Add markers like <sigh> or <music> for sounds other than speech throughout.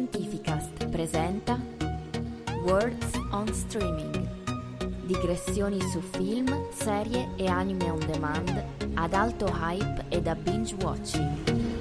Fantascientificast presenta Words on Streaming. Digressioni su film, serie e anime on demand ad alto hype e da binge watching.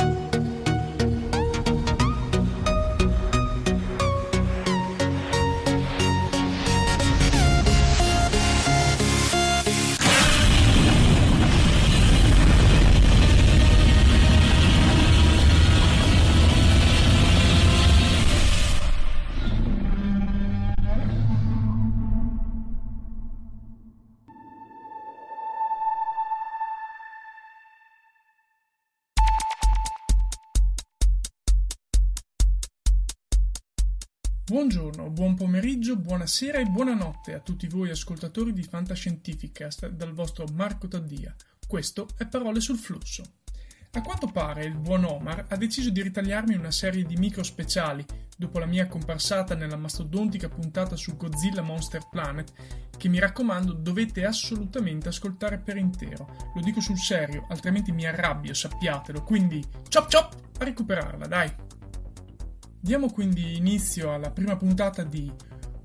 Buongiorno, buon pomeriggio, buonasera e buonanotte a tutti voi ascoltatori di Fantascientificast dal vostro Marco Taddia. Questo è Parole sul flusso. A quanto pare il buon Omar ha deciso di ritagliarmi una serie di micro speciali dopo la mia comparsata nella mastodontica puntata su Godzilla Monster Planet che mi raccomando dovete assolutamente ascoltare per intero. Lo dico sul serio, altrimenti mi arrabbio, sappiatelo. Quindi, chop chop, a recuperarla, dai! Diamo quindi inizio alla prima puntata di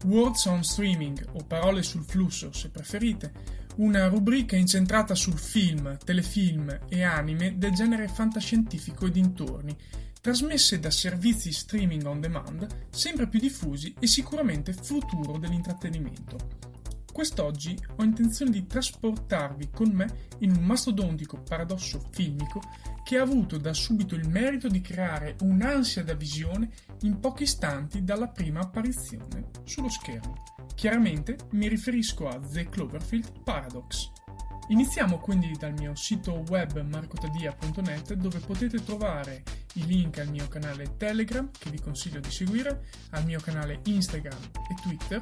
Words on Streaming o Parole sul flusso se preferite, una rubrica incentrata sul film, telefilm e anime del genere fantascientifico e dintorni, trasmesse da servizi streaming on demand sempre più diffusi e sicuramente futuro dell'intrattenimento. Quest'oggi ho intenzione di trasportarvi con me in un mastodontico paradosso filmico che ha avuto da subito il merito di creare un'ansia da visione in pochi istanti dalla prima apparizione sullo schermo. Chiaramente mi riferisco a The Cloverfield Paradox. Iniziamo quindi dal mio sito web marcotadia.net dove potete trovare i link al mio canale Telegram che vi consiglio di seguire, al mio canale Instagram e Twitter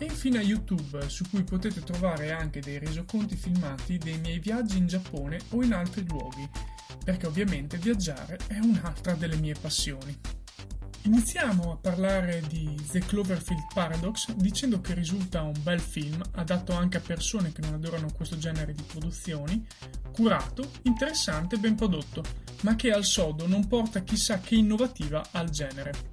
e infine a YouTube su cui potete trovare anche dei resoconti filmati dei miei viaggi in Giappone o in altri luoghi, perché ovviamente viaggiare è un'altra delle mie passioni. Iniziamo a parlare di The Cloverfield Paradox dicendo che risulta un bel film, adatto anche a persone che non adorano questo genere di produzioni, curato, interessante e ben prodotto, ma che al sodo non porta chissà che innovativa al genere.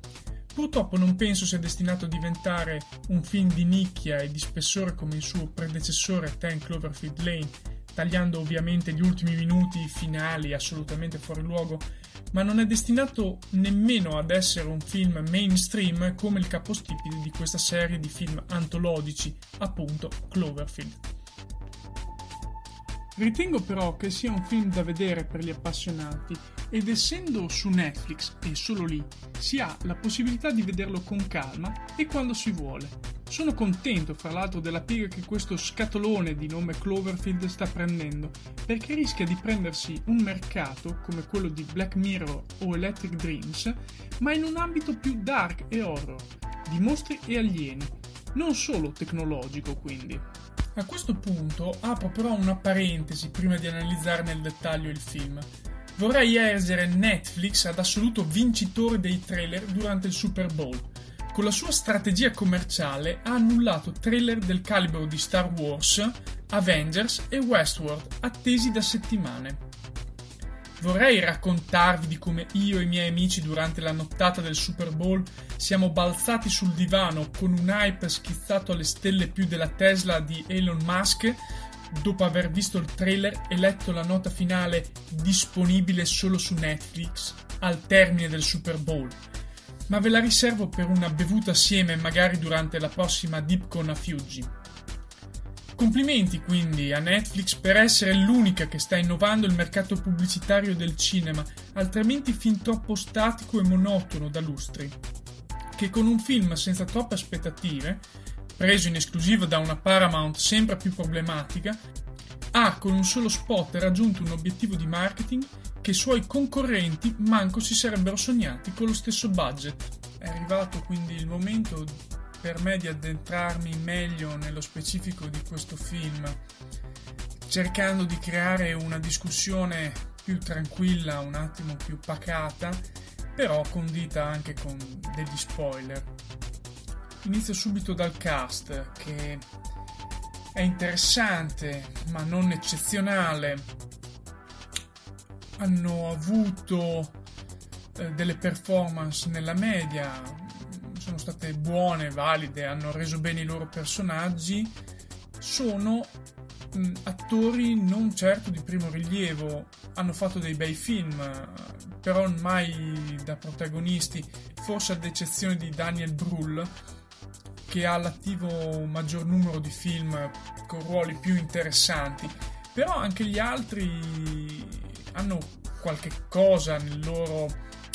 Purtroppo non penso sia destinato a diventare un film di nicchia e di spessore come il suo predecessore Ten Cloverfield Lane, tagliando ovviamente gli ultimi minuti finali assolutamente fuori luogo ma non è destinato nemmeno ad essere un film mainstream come il capostipite di questa serie di film antologici, appunto Cloverfield. Ritengo però che sia un film da vedere per gli appassionati ed essendo su Netflix e solo lì si ha la possibilità di vederlo con calma e quando si vuole. Sono contento, fra l'altro, della piega che questo scatolone di nome Cloverfield sta prendendo, perché rischia di prendersi un mercato come quello di Black Mirror o Electric Dreams, ma in un ambito più dark e horror, di mostri e alieni, non solo tecnologico quindi. A questo punto apro però una parentesi prima di analizzare nel dettaglio il film. Vorrei essere Netflix ad assoluto vincitore dei trailer durante il Super Bowl con la sua strategia commerciale ha annullato trailer del calibro di Star Wars, Avengers e Westworld attesi da settimane. Vorrei raccontarvi di come io e i miei amici durante la nottata del Super Bowl siamo balzati sul divano con un hype schizzato alle stelle più della Tesla di Elon Musk dopo aver visto il trailer e letto la nota finale disponibile solo su Netflix al termine del Super Bowl. Ma ve la riservo per una bevuta assieme magari durante la prossima Dipcon a Fiuggi. Complimenti quindi a Netflix per essere l'unica che sta innovando il mercato pubblicitario del cinema, altrimenti fin troppo statico e monotono da lustri. Che con un film senza troppe aspettative, preso in esclusiva da una Paramount sempre più problematica, ha con un solo spot raggiunto un obiettivo di marketing che i suoi concorrenti manco si sarebbero sognati con lo stesso budget. È arrivato quindi il momento per me di addentrarmi meglio nello specifico di questo film, cercando di creare una discussione più tranquilla, un attimo più pacata, però condita anche con degli spoiler. Inizio subito dal cast, che è interessante ma non eccezionale. Hanno avuto eh, delle performance nella media, sono state buone, valide, hanno reso bene i loro personaggi, sono mh, attori non certo di primo rilievo, hanno fatto dei bei film, però mai da protagonisti, forse ad eccezione di Daniel Brühl, che ha all'attivo un maggior numero di film con ruoli più interessanti, però anche gli altri hanno qualche cosa nel loro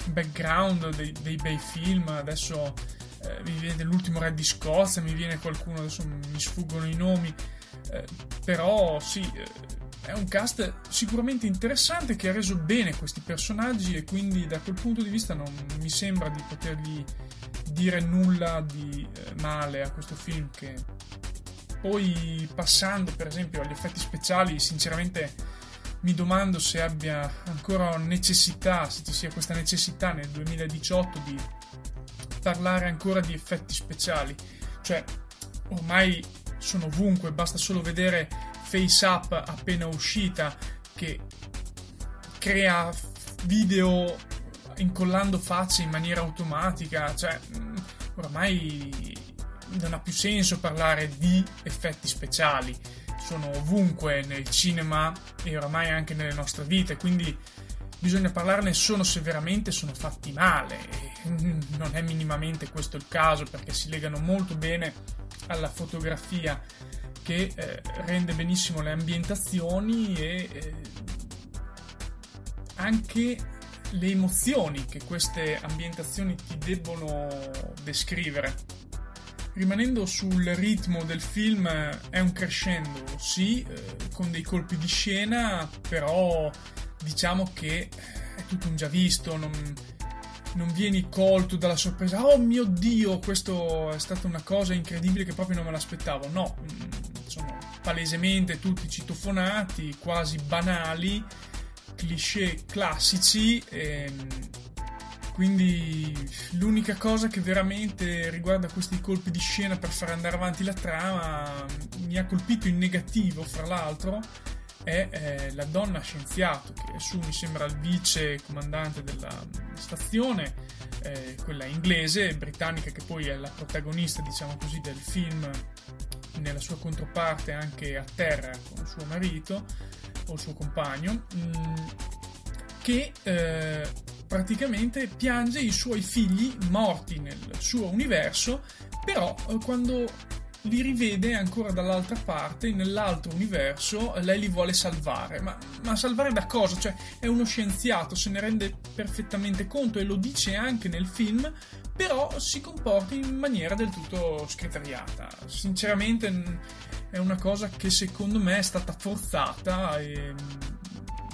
background dei, dei bei film, adesso eh, mi viene l'ultimo re di Scozia, mi viene qualcuno, adesso mi sfuggono i nomi, eh, però sì, eh, è un cast sicuramente interessante che ha reso bene questi personaggi e quindi da quel punto di vista non mi sembra di potergli dire nulla di eh, male a questo film che poi passando per esempio agli effetti speciali sinceramente mi domando se abbia ancora necessità, se ci sia questa necessità nel 2018 di parlare ancora di effetti speciali. Cioè, ormai sono ovunque, basta solo vedere Face Up appena uscita che crea video incollando facce in maniera automatica, cioè mm, ormai non ha più senso parlare di effetti speciali, sono ovunque nel cinema e oramai anche nelle nostre vite, quindi bisogna parlarne solo se veramente sono fatti male. <laughs> Non è minimamente questo il caso perché si legano molto bene alla fotografia che eh, rende benissimo le ambientazioni e eh, anche le emozioni che queste ambientazioni ti debbono descrivere. Rimanendo sul ritmo del film è un crescendo, sì, eh, con dei colpi di scena, però diciamo che è tutto un già visto, non, non vieni colto dalla sorpresa, oh mio dio, questo è stata una cosa incredibile che proprio non me l'aspettavo. No, mm, sono palesemente tutti citofonati, quasi banali, cliché classici. Ehm, quindi l'unica cosa che veramente riguarda questi colpi di scena per far andare avanti la trama mi ha colpito in negativo, fra l'altro, è eh, la donna scienziato che su mi sembra il vice comandante della stazione, eh, quella inglese, britannica che poi è la protagonista diciamo così del film nella sua controparte anche a terra con suo marito o suo compagno mh, mm, che eh, praticamente piange i suoi figli morti nel suo universo però eh, quando li rivede ancora dall'altra parte, nell'altro universo, lei li vuole salvare. Ma, ma, salvare da cosa? Cioè, è uno scienziato, se ne rende perfettamente conto e lo dice anche nel film, però si comporta in maniera del tutto scriteriata. Sinceramente è una cosa che secondo me è stata forzata e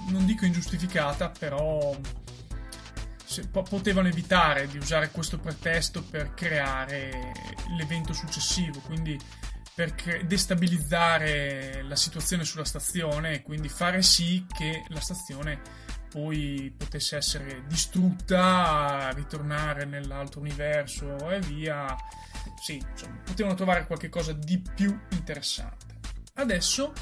non dico ingiustificata, però potevano evitare di usare questo pretesto per creare l'evento successivo, quindi per destabilizzare la situazione sulla stazione e quindi fare sì che la stazione poi potesse essere distrutta, ritornare nell'altro universo e via. Sì, insomma, potevano trovare qualcosa di più interessante. Adesso,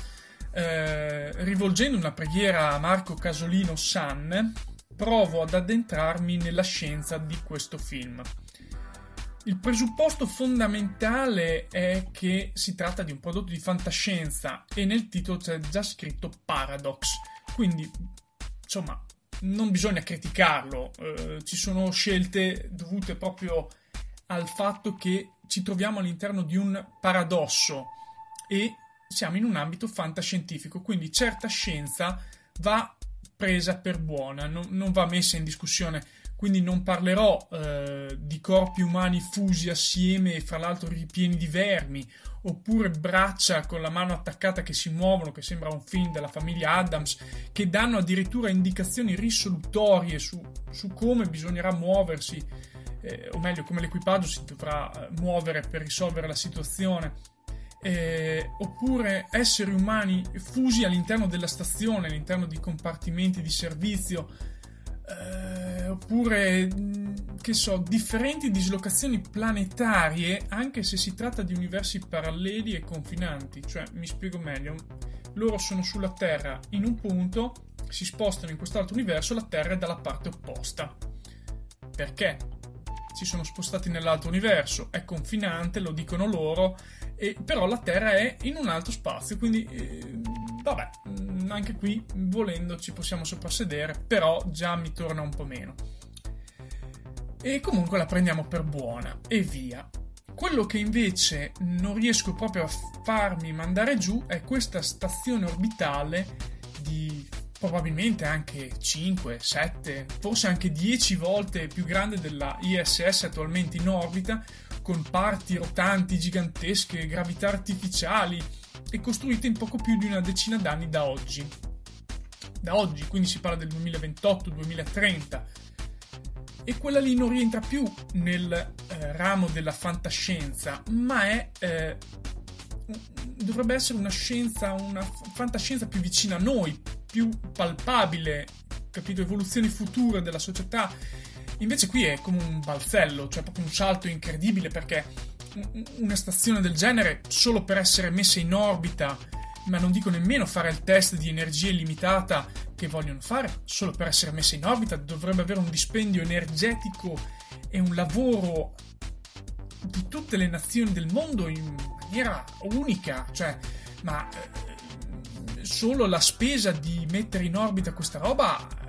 eh, rivolgendo una preghiera a Marco Casolino San, provo ad addentrarmi nella scienza di questo film. Il presupposto fondamentale è che si tratta di un prodotto di fantascienza e nel titolo c'è già scritto Paradox, quindi insomma non bisogna criticarlo, eh, ci sono scelte dovute proprio al fatto che ci troviamo all'interno di un paradosso e siamo in un ambito fantascientifico, quindi certa scienza va presa per buona, non, non va messa in discussione quindi non parlerò eh, di corpi umani fusi assieme e fra l'altro ripieni di vermi, oppure braccia con la mano attaccata che si muovono, che sembra un film della famiglia Adams, che danno addirittura indicazioni risolutorie su, su come bisognerà muoversi, eh, o meglio come l'equipaggio si dovrà eh, muovere per risolvere la situazione. Eh, oppure esseri umani fusi all'interno della stazione, all'interno di compartimenti di servizio, eh, oppure che so, differenti dislocazioni planetarie, anche se si tratta di universi paralleli e confinanti. Cioè, mi spiego meglio, loro sono sulla Terra in un punto, si spostano in quest'altro universo, la Terra è dalla parte opposta. Perché? Si sono spostati nell'altro universo, è confinante, lo dicono loro, e, però la Terra è in un altro spazio, quindi eh, vabbè, mm, anche qui volendo ci possiamo soprassedere, però già mi torna un po' meno. E comunque la prendiamo per buona e via. Quello che invece non riesco proprio a farmi mandare giù è questa stazione orbitale di probabilmente anche 5, 7, forse anche 10 volte più grande della ISS attualmente in orbita, con parti rotanti gigantesche, gravità artificiali, e costruite in poco più di una decina d'anni da oggi. Da oggi, quindi si parla del 2028-2030. E quella lì non rientra più nel eh, ramo della fantascienza, ma è eh, dovrebbe essere una scienza, una fantascienza più vicina a noi, più palpabile, capito? Evoluzioni future della società. Invece qui è come un balzello, cioè proprio un salto incredibile perché una stazione del genere solo per essere messa in orbita, ma non dico nemmeno fare il test di energia illimitata che vogliono fare, solo per essere messa in orbita dovrebbe avere un dispendio energetico e un lavoro di tutte le nazioni del mondo in maniera unica, cioè, ma eh, solo la spesa di mettere in orbita questa roba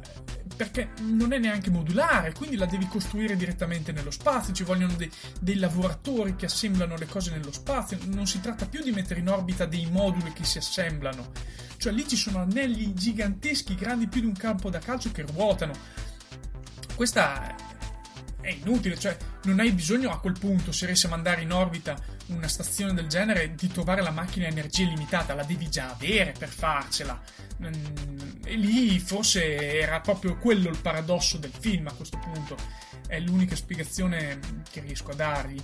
perché non è neanche modulare, quindi la devi costruire direttamente nello spazio, ci vogliono dei, dei, lavoratori che assemblano le cose nello spazio, non si tratta più di mettere in orbita dei moduli che si assemblano, cioè lì ci sono anelli giganteschi, grandi più di un campo da calcio che ruotano. Questa è inutile, cioè non hai bisogno a quel punto, se riesci a mandare in orbita una stazione del genere, di trovare la macchina a energia illimitata, la devi già avere per farcela. E lì forse era proprio quello il paradosso del film a questo punto, è l'unica spiegazione che riesco a dargli.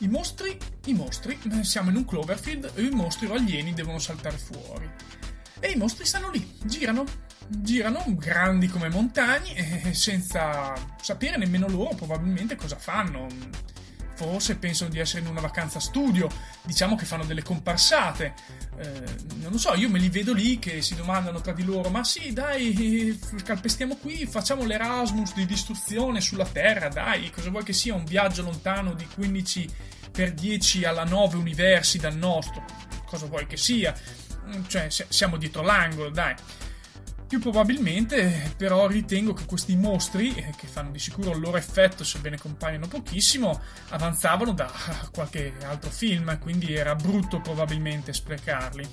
I mostri, i mostri, siamo in un Cloverfield e i mostri o alieni devono saltare fuori. E i mostri stanno lì, girano, girano grandi come montagne senza sapere nemmeno loro probabilmente cosa fanno. Forse pensano di essere in una vacanza studio, diciamo che fanno delle comparsate. Eh, non lo so, io me li vedo lì che si domandano tra di loro: ma sì, dai, calpestiamo qui, facciamo l'Erasmus di distruzione sulla Terra, dai, cosa vuoi che sia un viaggio lontano di 15 per 10 alla 9 universi dal nostro? Cosa vuoi che sia? Cioè, siamo dietro l'angolo, dai. Più probabilmente, però, ritengo che questi mostri, eh, che fanno di sicuro il loro effetto sebbene compaiono pochissimo, avanzavano da qualche altro film, quindi era brutto probabilmente sprecarli.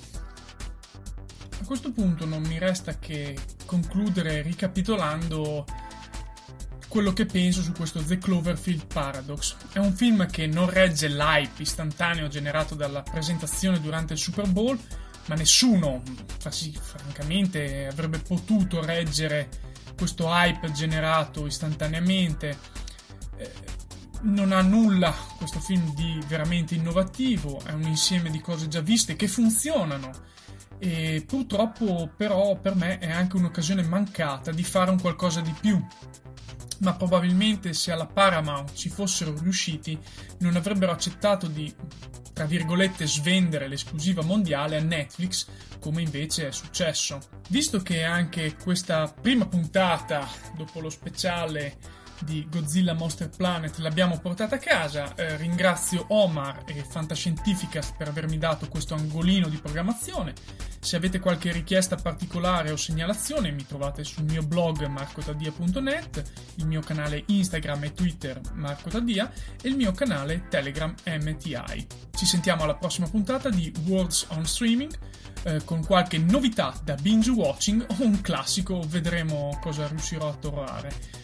A questo punto non mi resta che concludere ricapitolando quello che penso su questo The Cloverfield Paradox. È un film che non regge l'hype istantaneo generato dalla presentazione durante il Super Bowl, ma nessuno, francamente, avrebbe potuto reggere questo hype generato istantaneamente. Eh, non ha nulla questo film di veramente innovativo, è un insieme di cose già viste che funzionano e purtroppo però per me è anche un'occasione mancata di fare un qualcosa di più. Ma probabilmente se alla Paramount ci fossero riusciti non avrebbero accettato di, tra virgolette, svendere l'esclusiva mondiale a Netflix come invece è successo. Visto che anche questa prima puntata, dopo lo speciale di Godzilla Monster Planet l'abbiamo portata a casa. Eh, ringrazio Omar e Fantascientificast per avermi dato questo angolino di programmazione. Se avete qualche richiesta particolare o segnalazione mi trovate sul mio blog marcotadia.net, il mio canale Instagram e Twitter Marco Tadia e il mio canale Telegram MTI. Ci sentiamo alla prossima puntata di Words on Streaming eh, con qualche novità da binge watching o un classico, vedremo cosa riuscirò a trovare.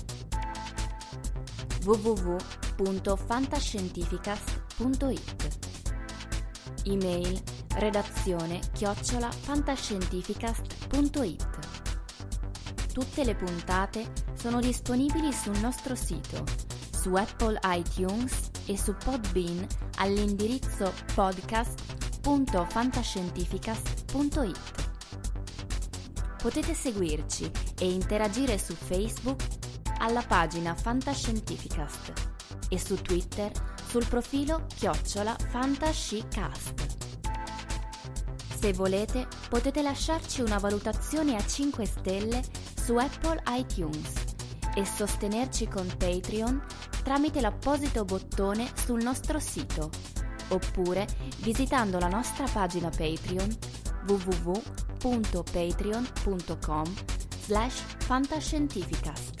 www.fantascientificast.it Email redazione chiocciola fantascientificast.it Tutte le puntate sono disponibili sul nostro sito, su Apple iTunes e su Podbean all'indirizzo podcast.fantascientificast.it. Potete seguirci e interagire su Facebook alla pagina Fantascientificast e su Twitter sul profilo chiocciola Fantascicast. Se volete potete lasciarci una valutazione a 5 stelle su Apple iTunes e sostenerci con Patreon tramite l'apposito bottone sul nostro sito oppure visitando la nostra pagina Patreon www.patreon.com slash fantascientificast.